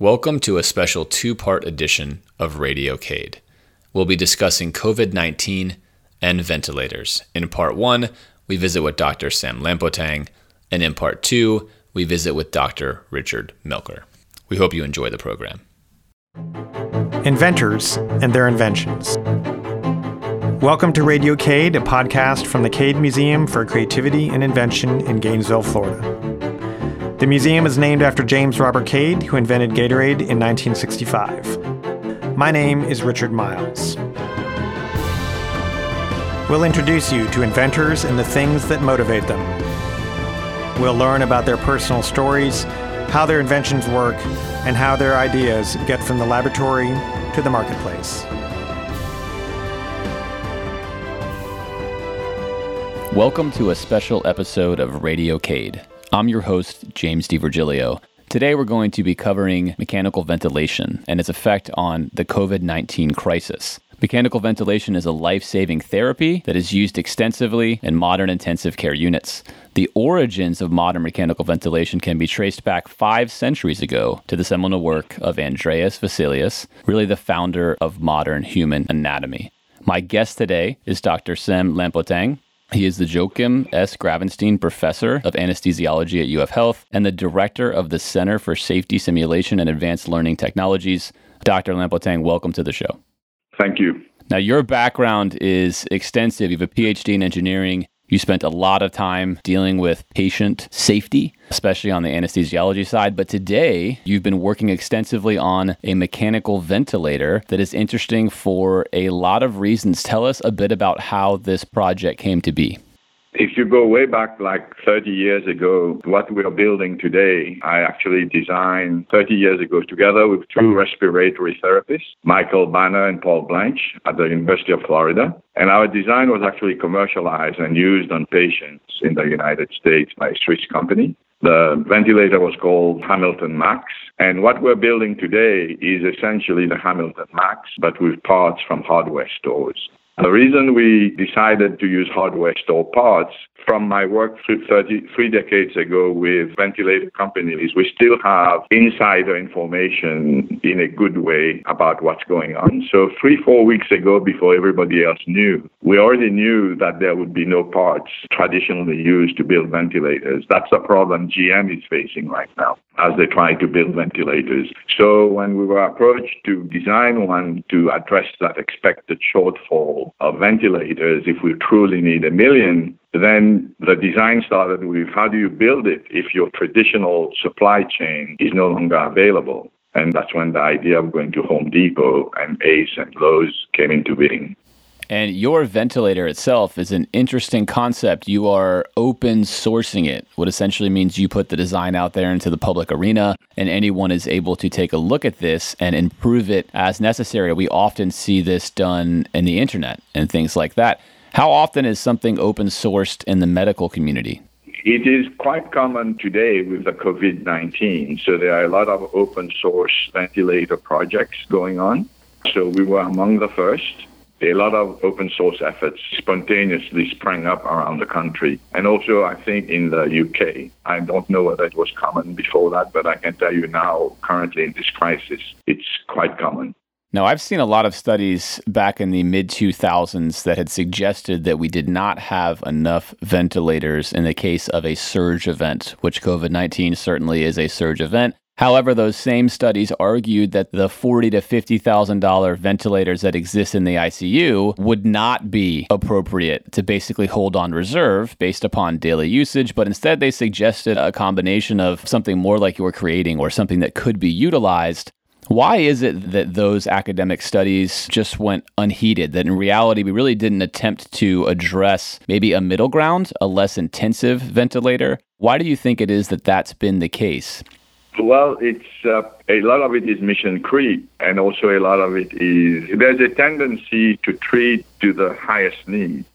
Welcome to a special two part edition of Radiocade. We'll be discussing COVID 19 and ventilators. In part one, we visit with Dr. Sam Lampotang, and in part two, we visit with Dr. Richard Melker. We hope you enjoy the program. Inventors and their inventions. Welcome to Radiocade, a podcast from the Cade Museum for Creativity and Invention in Gainesville, Florida. The museum is named after James Robert Cade, who invented Gatorade in 1965. My name is Richard Miles. We'll introduce you to inventors and the things that motivate them. We'll learn about their personal stories, how their inventions work, and how their ideas get from the laboratory to the marketplace. Welcome to a special episode of Radiocade. I'm your host, James DiVirgilio. Today, we're going to be covering mechanical ventilation and its effect on the COVID 19 crisis. Mechanical ventilation is a life saving therapy that is used extensively in modern intensive care units. The origins of modern mechanical ventilation can be traced back five centuries ago to the seminal work of Andreas Vesalius, really the founder of modern human anatomy. My guest today is Dr. Sam Lampotang, he is the Joachim S. Gravenstein Professor of Anesthesiology at UF Health and the Director of the Center for Safety Simulation and Advanced Learning Technologies. Dr. Lampotang, welcome to the show. Thank you. Now, your background is extensive. You have a PhD in engineering. You spent a lot of time dealing with patient safety, especially on the anesthesiology side. But today, you've been working extensively on a mechanical ventilator that is interesting for a lot of reasons. Tell us a bit about how this project came to be. If you go way back like 30 years ago, what we are building today, I actually designed 30 years ago together with two respiratory therapists, Michael Banner and Paul Blanch at the University of Florida. And our design was actually commercialized and used on patients in the United States by a Swiss company. The ventilator was called Hamilton Max. And what we're building today is essentially the Hamilton Max, but with parts from hardware stores. The reason we decided to use hardware store parts from my work three decades ago with ventilator companies, we still have insider information in a good way about what's going on. So three, four weeks ago, before everybody else knew, we already knew that there would be no parts traditionally used to build ventilators. That's a problem GM is facing right now as they try to build ventilators. So when we were approached to design one to address that expected shortfall of ventilators, if we truly need a million, then the design started with how do you build it if your traditional supply chain is no longer available? And that's when the idea of going to Home Depot and Ace and Lowe's came into being. And your ventilator itself is an interesting concept. You are open sourcing it, what essentially means you put the design out there into the public arena, and anyone is able to take a look at this and improve it as necessary. We often see this done in the internet and things like that. How often is something open sourced in the medical community? It is quite common today with the COVID 19. So there are a lot of open source ventilator projects going on. So we were among the first a lot of open source efforts spontaneously sprang up around the country. And also, I think in the UK, I don't know whether it was common before that, but I can tell you now, currently in this crisis, it's quite common. Now, I've seen a lot of studies back in the mid 2000s that had suggested that we did not have enough ventilators in the case of a surge event, which COVID 19 certainly is a surge event. However, those same studies argued that the forty to fifty thousand dollar ventilators that exist in the ICU would not be appropriate to basically hold on reserve based upon daily usage, but instead they suggested a combination of something more like you're creating or something that could be utilized. Why is it that those academic studies just went unheeded? That in reality, we really didn't attempt to address maybe a middle ground, a less intensive ventilator? Why do you think it is that that's been the case? Well, it's uh, a lot of it is mission creep, and also a lot of it is there's a tendency to treat to the highest need.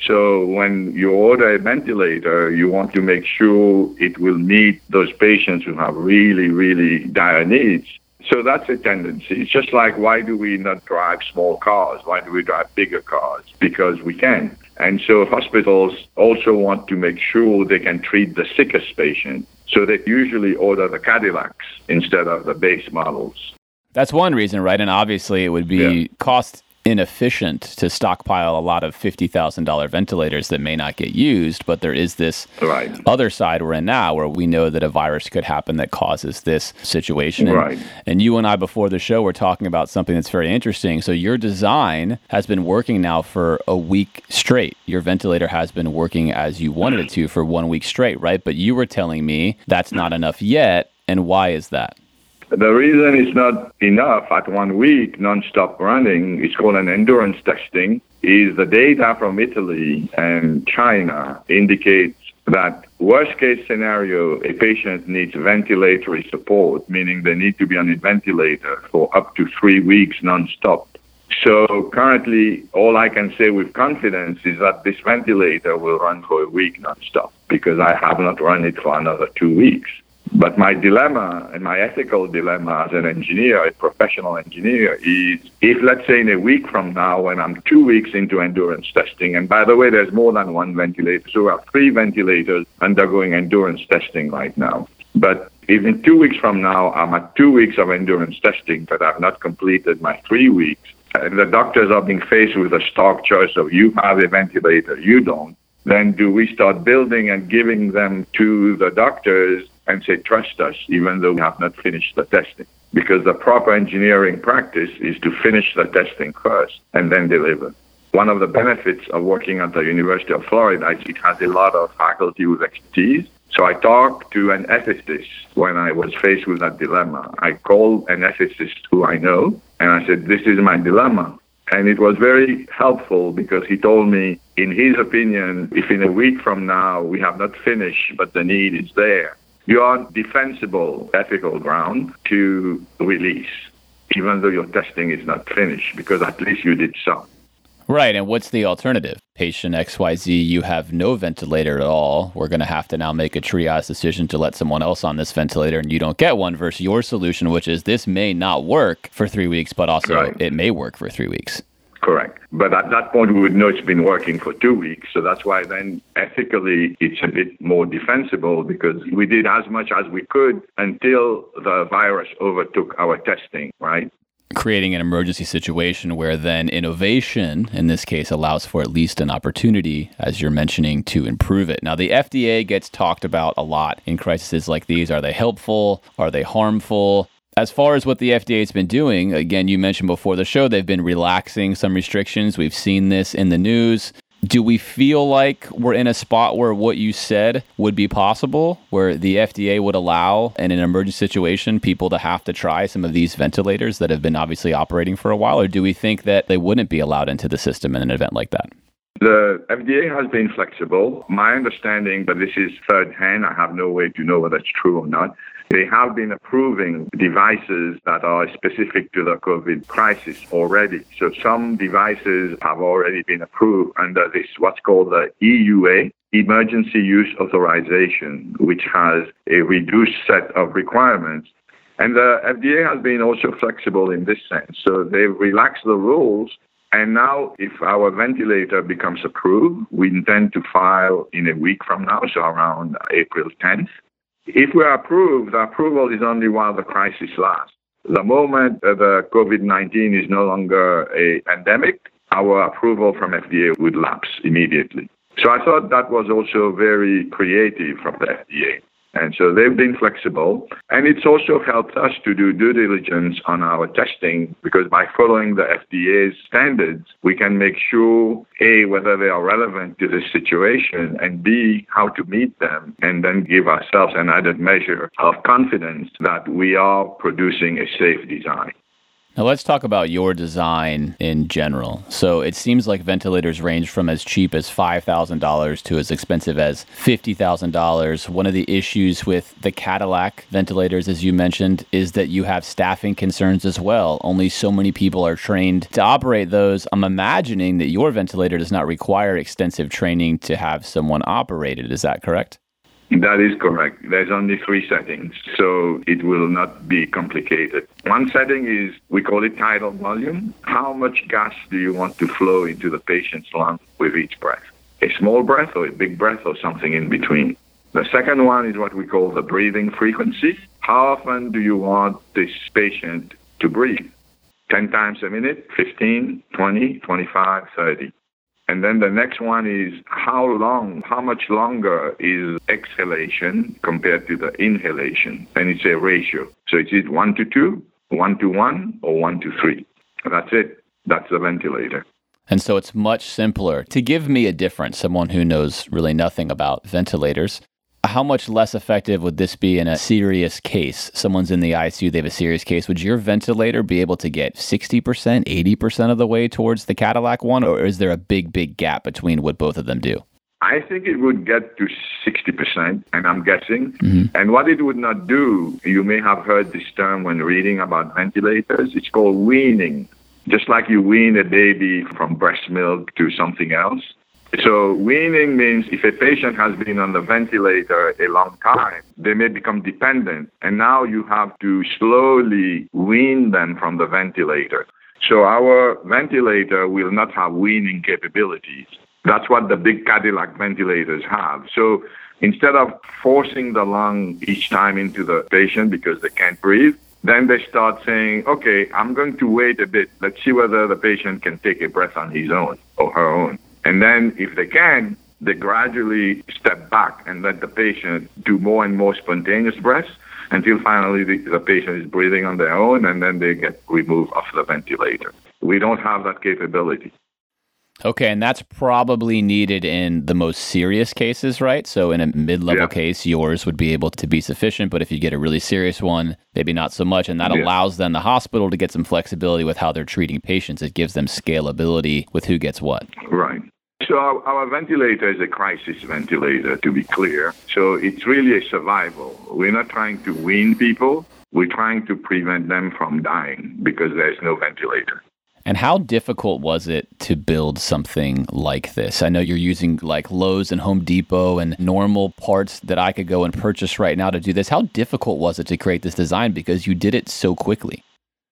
So when you order a ventilator, you want to make sure it will meet those patients who have really, really dire needs. So that's a tendency. It's just like why do we not drive small cars? Why do we drive bigger cars? Because we can. And so hospitals also want to make sure they can treat the sickest patient So they usually order the Cadillacs instead of the base models. That's one reason, right? And obviously, it would be yeah. cost inefficient to stockpile a lot of $50,000 ventilators that may not get used, but there is this right. other side we're in now where we know that a virus could happen that causes this situation. And, right. and you and I, before the show, were talking about something that's very interesting. So, your design has been working now for a week straight. Your ventilator has been working as you wanted it to for one week straight, right? But you were telling me that's not enough yet. And why is that? The reason it's not enough at one week non-stop running, it's called an endurance testing, is the data from Italy and China indicates that worst case scenario, a patient needs ventilatory support, meaning they need to be on a ventilator for up to three weeks non-stop. So currently, all I can say with confidence is that this ventilator will run for a week non-stop because I have not run it for another two weeks. But my dilemma and my ethical dilemma as an engineer, a professional engineer, is if, let's say, in a week from now, when I'm two weeks into endurance testing, and by the way, there's more than one ventilator, so we have three ventilators undergoing endurance testing right now. But if in two weeks from now, I'm at two weeks of endurance testing, but I've not completed my three weeks, and the doctors are being faced with a stark choice of you have a ventilator, you don't, then do we start building and giving them to the doctors and say, trust us, even though we have not finished the testing. Because the proper engineering practice is to finish the testing first and then deliver. One of the benefits of working at the University of Florida is it has a lot of faculty with expertise. So I talked to an ethicist when I was faced with that dilemma. I called an ethicist who I know and I said, This is my dilemma. And it was very helpful because he told me, in his opinion, if in a week from now we have not finished, but the need is there, you're on defensible ethical ground to release, even though your testing is not finished, because at least you did some. Right. And what's the alternative? Patient XYZ, you have no ventilator at all. We're going to have to now make a triage decision to let someone else on this ventilator, and you don't get one, versus your solution, which is this may not work for three weeks, but also right. it may work for three weeks. Correct. But at that point, we would know it's been working for two weeks. So that's why then ethically it's a bit more defensible because we did as much as we could until the virus overtook our testing, right? Creating an emergency situation where then innovation, in this case, allows for at least an opportunity, as you're mentioning, to improve it. Now, the FDA gets talked about a lot in crises like these. Are they helpful? Are they harmful? As far as what the FDA has been doing, again, you mentioned before the show, they've been relaxing some restrictions. We've seen this in the news. Do we feel like we're in a spot where what you said would be possible, where the FDA would allow, in an emergency situation, people to have to try some of these ventilators that have been obviously operating for a while? Or do we think that they wouldn't be allowed into the system in an event like that? The FDA has been flexible. My understanding, but this is third hand, I have no way to know whether it's true or not, they have been approving devices that are specific to the COVID crisis already. So some devices have already been approved under this, what's called the EUA, Emergency Use Authorization, which has a reduced set of requirements. And the FDA has been also flexible in this sense. So they've relaxed the rules. And now, if our ventilator becomes approved, we intend to file in a week from now, so around April 10th. If we're approved, the approval is only while the crisis lasts. The moment uh, the COVID 19 is no longer a pandemic, our approval from FDA would lapse immediately. So I thought that was also very creative from the FDA. And so they've been flexible. And it's also helped us to do due diligence on our testing because by following the FDA's standards, we can make sure A, whether they are relevant to this situation, and B, how to meet them, and then give ourselves an added measure of confidence that we are producing a safe design. Now, let's talk about your design in general. So, it seems like ventilators range from as cheap as $5,000 to as expensive as $50,000. One of the issues with the Cadillac ventilators, as you mentioned, is that you have staffing concerns as well. Only so many people are trained to operate those. I'm imagining that your ventilator does not require extensive training to have someone operate it. Is that correct? That is correct. There's only three settings, so it will not be complicated. One setting is we call it tidal volume. How much gas do you want to flow into the patient's lung with each breath? A small breath or a big breath or something in between? The second one is what we call the breathing frequency. How often do you want this patient to breathe? 10 times a minute, 15, 20, 25, 30. And then the next one is how long, how much longer is exhalation compared to the inhalation? And it's a ratio. So is it one to two, one to one, or one to three? That's it. That's the ventilator. And so it's much simpler. To give me a difference, someone who knows really nothing about ventilators, how much less effective would this be in a serious case? Someone's in the ICU, they have a serious case. Would your ventilator be able to get 60%, 80% of the way towards the Cadillac one? Or is there a big, big gap between what both of them do? I think it would get to 60%, and I'm guessing. Mm-hmm. And what it would not do, you may have heard this term when reading about ventilators, it's called weaning. Just like you wean a baby from breast milk to something else, so weaning means if a patient has been on the ventilator a long time, they may become dependent, and now you have to slowly wean them from the ventilator. So our ventilator will not have weaning capabilities. That's what the big Cadillac ventilators have. So instead of forcing the lung each time into the patient because they can't breathe, then they start saying, okay, I'm going to wait a bit. Let's see whether the patient can take a breath on his own or her own. And then if they can, they gradually step back and let the patient do more and more spontaneous breaths until finally the, the, patient is breathing on their own and then they get removed off the ventilator. We don't have that capability. Okay, and that's probably needed in the most serious cases, right? So in a mid-level yeah. case, yours would be able to be sufficient, but if you get a really serious one, maybe not so much, and that yeah. allows then the hospital to get some flexibility with how they're treating patients. It gives them scalability with who gets what. Right. So our, our, ventilator is a crisis ventilator, to be clear. So it's really a survival. We're not trying to wean people. We're trying to prevent them from dying because there's no ventilator. And how difficult was it to build something like this? I know you're using like Lowe's and Home Depot and normal parts that I could go and purchase right now to do this. How difficult was it to create this design because you did it so quickly?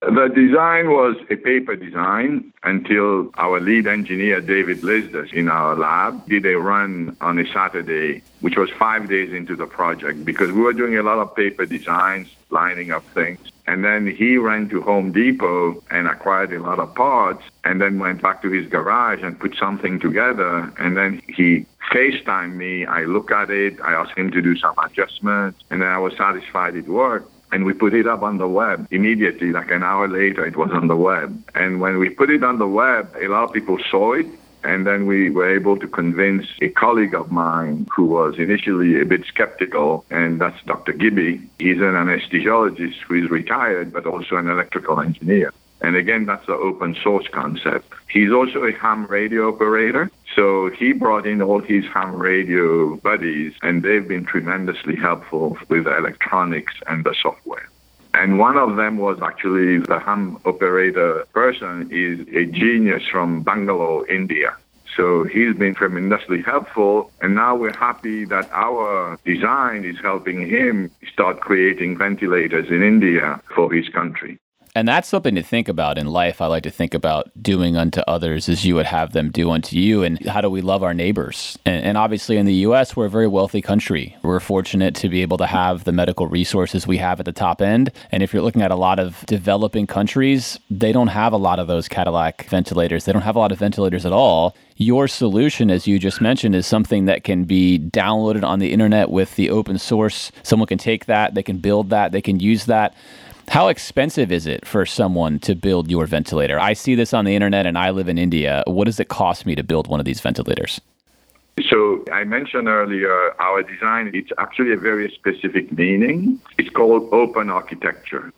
The design was a paper design until our lead engineer, David Lizdas, in our lab, did a run on a Saturday, which was five days into the project, because we were doing a lot of paper designs, lining up things. And then he ran to Home Depot and acquired a lot of parts and then went back to his garage and put something together. And then he FaceTimed me. I look at it. I asked him to do some adjustments. And then I was satisfied it worked and we put it up on the web immediately, like an hour later, it was on the web. And when we put it on the web, a lot of people saw it. And then we were able to convince a colleague of mine who was initially a bit skeptical, and that's Dr. Gibby. He's an anesthesiologist who is retired, but also an electrical engineer. And again, that's the open source concept. He's also a ham radio operator. So he brought in all his ham radio buddies, and they've been tremendously helpful with the electronics and the software. And one of them was actually the ham operator person is a genius from Bangalore, India. So he's been tremendously helpful. And now we're happy that our design is helping him start creating ventilators in India for his country. And that's something to think about in life. I like to think about doing unto others as you would have them do unto you. And how do we love our neighbors? And, and, obviously, in the US, we're a very wealthy country. We're fortunate to be able to have the medical resources we have at the top end. And if you're looking at a lot of developing countries, they don't have a lot of those Cadillac ventilators, they don't have a lot of ventilators at all. Your solution, as you just mentioned, is something that can be downloaded on the internet with the open source. Someone can take that, they can build that, they can use that. How expensive is it for someone to build your ventilator? I see this on the internet and I live in India. What does it cost me to build one of these ventilators? So I mentioned earlier our design, it's actually a very specific meaning. It's called open architecture.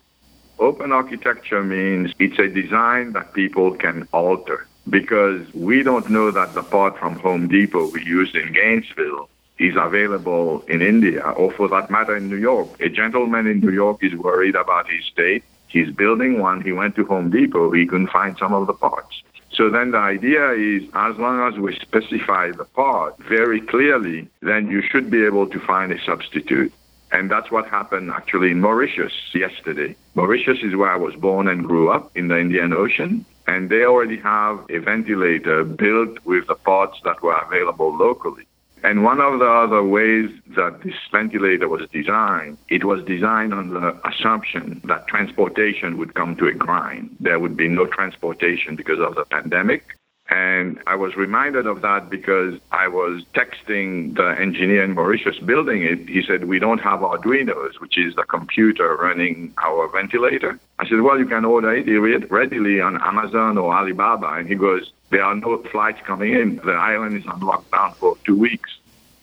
Open architecture means it's a design that people can alter because we don't know that the part from Home Depot we used in Gainesville is available in India, or for that matter, in New York. A gentleman in New York is worried about his state. He's building one. He went to Home Depot. He couldn't find some of the parts. So then the idea is as long as we specify the part very clearly, then you should be able to find a substitute. And that's what happened actually in Mauritius yesterday. Mauritius is where I was born and grew up in the Indian Ocean. And they already have a ventilator built with the parts that were available locally And one of the other ways that this ventilator was designed, it was designed on the assumption that transportation would come to a grind. There would be no transportation because of the pandemic. And I was reminded of that because I was texting the engineer in Mauritius building it. He said, We don't have Arduinos, which is the computer running our ventilator. I said, Well, you can order it readily on Amazon or Alibaba. And he goes, There are no flights coming in. The island is on lockdown for two weeks.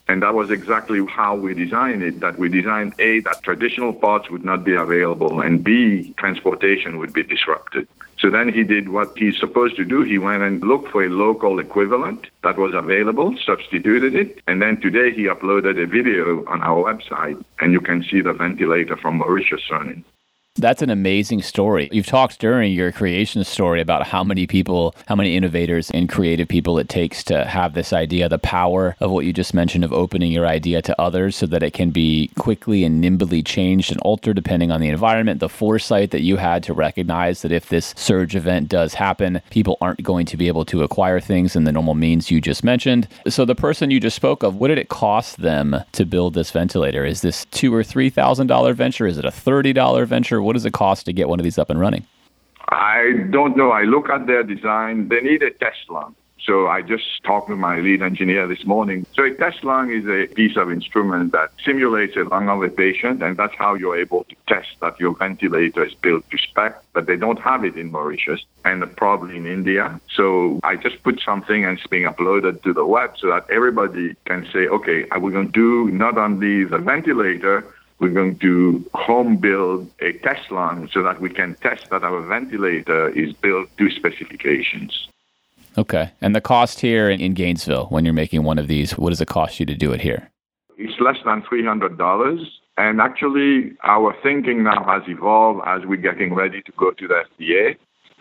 And that was exactly how we designed it, that we designed A, that traditional parts would not be available, and B, transportation would be disrupted. So then he did what he's supposed to do. He went and looked for a local equivalent that was available, substituted it, and then today he uploaded a video on our website, and you can see the ventilator from Mauritius running. That's an amazing story. You've talked during your creation story about how many people, how many innovators and creative people it takes to have this idea, the power of what you just mentioned of opening your idea to others so that it can be quickly and nimbly changed and altered depending on the environment. The foresight that you had to recognize that if this surge event does happen, people aren't going to be able to acquire things in the normal means you just mentioned. So the person you just spoke of, what did it cost them to build this ventilator? Is this two or three thousand dollar venture? Is it a thirty dollar venture? What does it cost to get one of these up and running? I don't know. I look at their design. They need a test lung. So I just talked to my lead engineer this morning. So a test lung is a piece of instrument that simulates a lung of a patient, and that's how you're able to test that your ventilator is built to spec. But they don't have it in Mauritius and probably in India. So I just put something and it's being uploaded to the web so that everybody can say, okay, we're going to do not only the ventilator, we're going to home build a test lung so that we can test that our ventilator is built to specifications. Okay. And the cost here in, Gainesville, when you're making one of these, what does it cost you to do it here? It's less than $300. And actually, our thinking now has evolved as we're getting ready to go to the FDA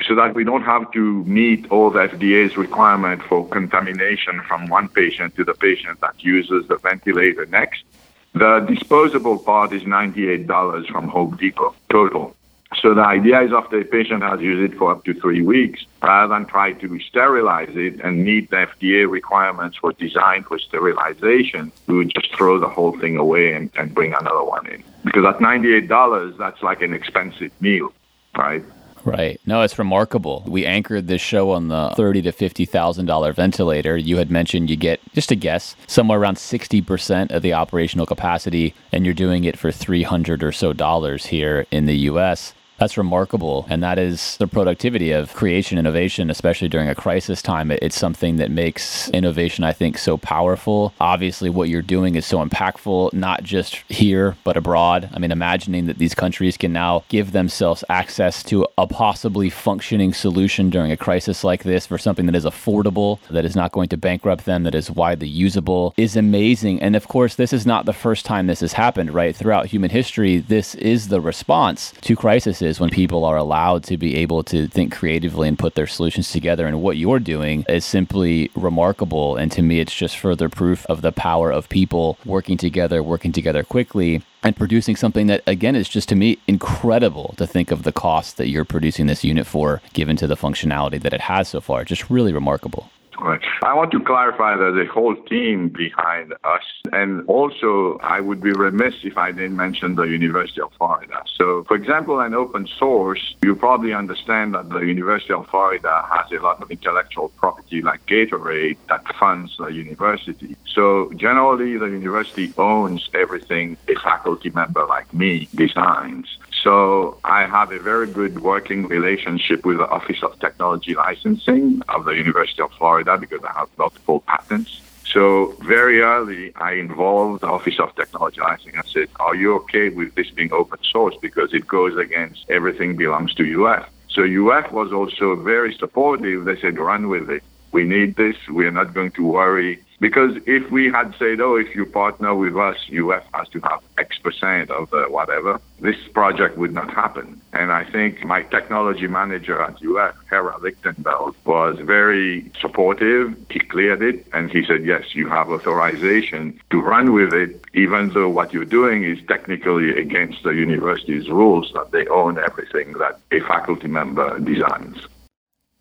so that we don't have to meet all the FDA's requirement for contamination from one patient to the patient that uses the ventilator next. The disposable part is $98 from Home Depot total. So the idea is after a patient has used it for up to three weeks, rather than try to sterilize it and meet the FDA requirements for design for sterilization, we would just throw the whole thing away and, and bring another one in. Because at $98, that's like an expensive meal, right? Right. No, it's remarkable. We anchored this show on the thirty to fifty thousand dollar ventilator. You had mentioned you get just a guess somewhere around sixty percent of the operational capacity, and you're doing it for three hundred or so dollars here in the U.S. That's remarkable. And that is the productivity of creation, innovation, especially during a crisis time. It's something that makes innovation, I think, so powerful. Obviously, what you're doing is so impactful, not just here, but abroad. I mean, imagining that these countries can now give themselves access to a possibly functioning solution during a crisis like this for something that is affordable, that is not going to bankrupt them, that is widely usable, is amazing. And of course, this is not the first time this has happened, right? Throughout human history, this is the response to crises is when people are allowed to be able to think creatively and put their solutions together. And what you're doing is simply remarkable. And to me, it's just further proof of the power of people working together, working together quickly, and producing something that, again, is just to me incredible to think of the cost that you're producing this unit for, given to the functionality that it has so far. Just really remarkable. Right. I want to clarify that the whole team behind us, and also I would be remiss if I didn't mention the University of Florida. So, for example, an open source, you probably understand that the University of Florida has a lot of intellectual property like Gatorade that funds the university. So, generally, the university owns everything a faculty member like me designs. So I have a very good working relationship with the Office of Technology Licensing of the University of Florida because I have multiple patents. So very early, I involved the Office of Technology Licensing. I said, "Are you okay with this being open source because it goes against everything belongs to UF?" So UF was also very supportive. They said, "Run with it. We need this. We're not going to worry because if we had said, oh, if you partner with us, UF has to have X percent of the whatever, this project would not happen. And I think my technology manager at UF, Hera Lichtenbeld, was very supportive. He cleared it and he said, yes, you have authorization to run with it, even though what you're doing is technically against the university's rules that they own everything that a faculty member designs.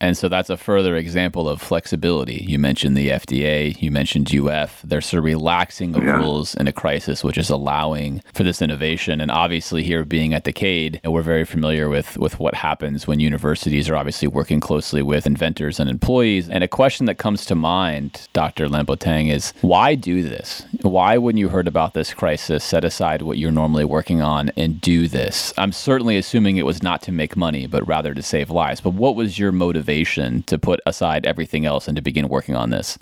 And so that's a further example of flexibility. You mentioned the FDA, you mentioned UF. They're sort of relaxing the yeah. rules in a crisis, which is allowing for this innovation. And obviously, here being at the CADE, we're very familiar with, with what happens when universities are obviously working closely with inventors and employees. And a question that comes to mind, Dr. Lampotang, is why do this? Why, when you heard about this crisis, set aside what you're normally working on and do this? I'm certainly assuming it was not to make money, but rather to save lives. But what was your motivation? Motivation to put aside everything else and to begin working on this?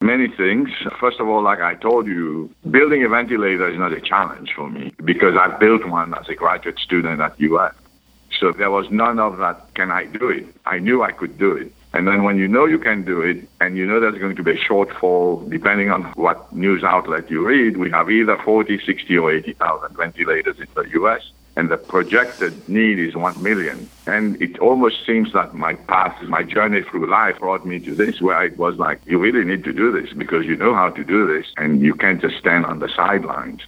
Many things. First of all, like I told you, building a ventilator is not a challenge for me because I built one as a graduate student at UF. So there was none of that, can I do it? I knew I could do it. And then when you know you can do it and you know there's going to be a shortfall, depending on what news outlet you read, we have either 40, 60, or 80,000 ventilators in the US and the projected need is 1 million. And it almost seems that my path, my journey through life brought me to this where it was like, you really need to do this because you know how to do this and you can't just stand on the sidelines.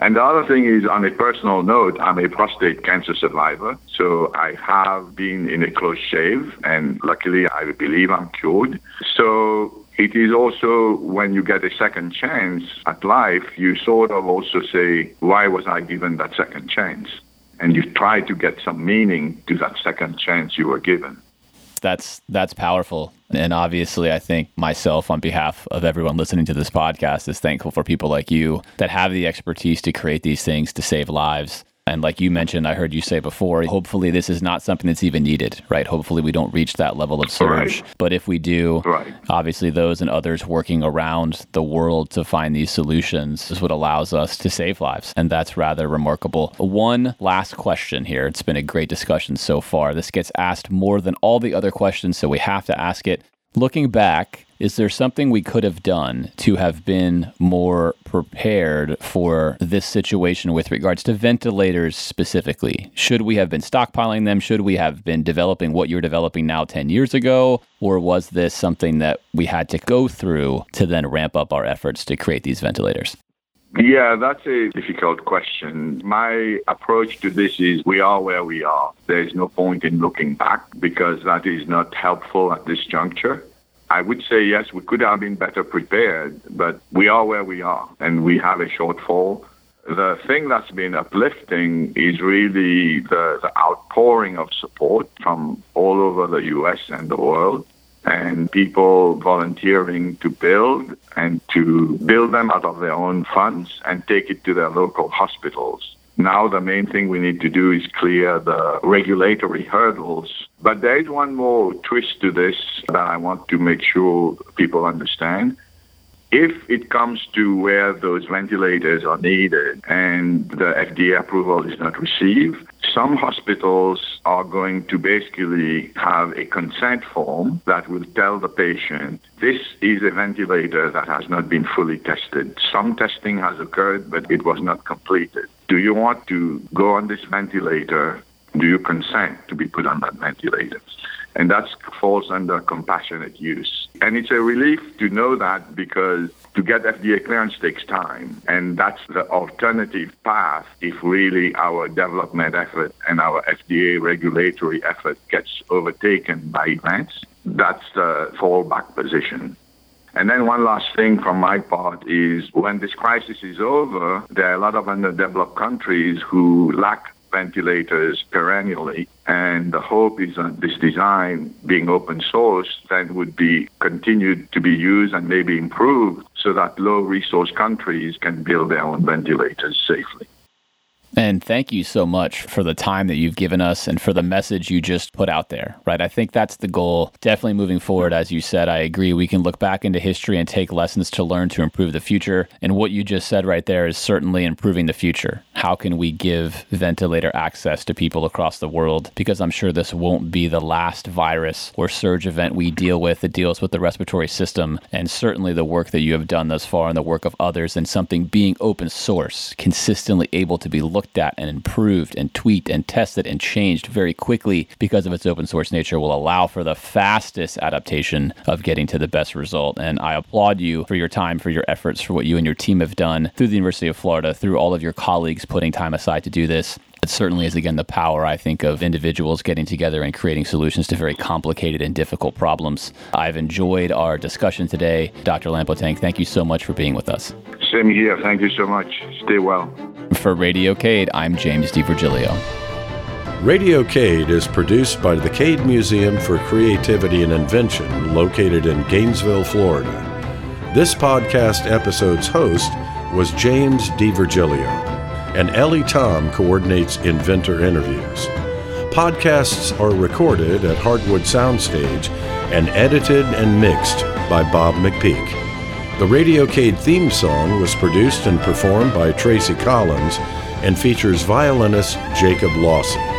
And the other thing is, on a personal note, I'm a prostate cancer survivor. So I have been in a close shave, and luckily, I believe I'm cured. So it is also when you get a second chance at life, you sort of also say, why was I given that second chance? And you try to get some meaning to that second chance you were given. That's that's powerful. And obviously, I think myself, on behalf of everyone listening to this podcast, is thankful for people like you that have the expertise to create these things to save lives. And like you mentioned, I heard you say before, hopefully this is not something that's even needed, right? Hopefully we don't reach that level of surge. Right. But if we do, right. obviously those and others working around the world to find these solutions is what allows us to save lives. And that's rather remarkable. One last question here. It's been a great discussion so far. This gets asked more than all the other questions, so we have to ask it. Looking back, is there something we could have done to have been more prepared for this situation with regards to ventilators specifically? Should we have been stockpiling them? Should we have been developing what you're developing now 10 years ago? Or was this something that we had to go through to then ramp up our efforts to create these ventilators? Yeah, that's a difficult question. My approach to this is we are where we are. There's no point in looking back because that is not helpful at this juncture. I would say yes, we could have been better prepared, but we are where we are and we have a shortfall. The thing that's been uplifting is really the, the outpouring of support from all over the US and the world and people volunteering to build and to build them out of their own funds and take it to their local hospitals. Now the main thing we need to do is clear the regulatory hurdles. But there is one more twist to this that I want to make sure people understand. If it comes to where those ventilators are needed and the FDA approval is not received, some hospitals are going to basically have a consent form that will tell the patient this is a ventilator that has not been fully tested. Some testing has occurred, but it was not completed. Do you want to go on this ventilator? Do you consent to be put on that ventilator? And that falls under compassionate use. And it's a relief to know that because to get FDA clearance takes time. And that's the alternative path if really our development effort and our FDA regulatory effort gets overtaken by events. That's the fallback position. And then one last thing from my part is when this crisis is over, there are a lot of underdeveloped countries who lack ventilators perennially. And the hope is that this design, being open source, then would be continued to be used and maybe improved so that low resource countries can build their own ventilators safely. And thank you so much for the time that you've given us and for the message you just put out there, right? I think that's the goal. Definitely moving forward, as you said, I agree. We can look back into history and take lessons to learn to improve the future. And what you just said right there is certainly improving the future. How can we give ventilator access to people across the world? Because I'm sure this won't be the last virus or surge event we deal with that deals with the respiratory system. And certainly the work that you have done thus far and the work of others and something being open source, consistently able to be looked at and improved and tweaked and tested and changed very quickly because of its open source nature will allow for the fastest adaptation of getting to the best result. And I applaud you for your time, for your efforts, for what you and your team have done through the University of Florida, through all of your colleagues putting time aside to do this. It certainly is, again, the power, I think, of individuals getting together and creating solutions to very complicated and difficult problems. I've enjoyed our discussion today. Dr. Lampotang, thank you so much for being with us. Same here. Thank you so much. Stay well. For Radio Cade, I'm James DiVirgilio. Radio Cade is produced by the Cade Museum for Creativity and Invention, located in Gainesville, Florida. This podcast episode's host was James DiVirgilio, and Ellie Tom coordinates inventor interviews. Podcasts are recorded at Hardwood Soundstage and edited and mixed by Bob McPeak. The Radiocade theme song was produced and performed by Tracy Collins and features violinist Jacob Lawson.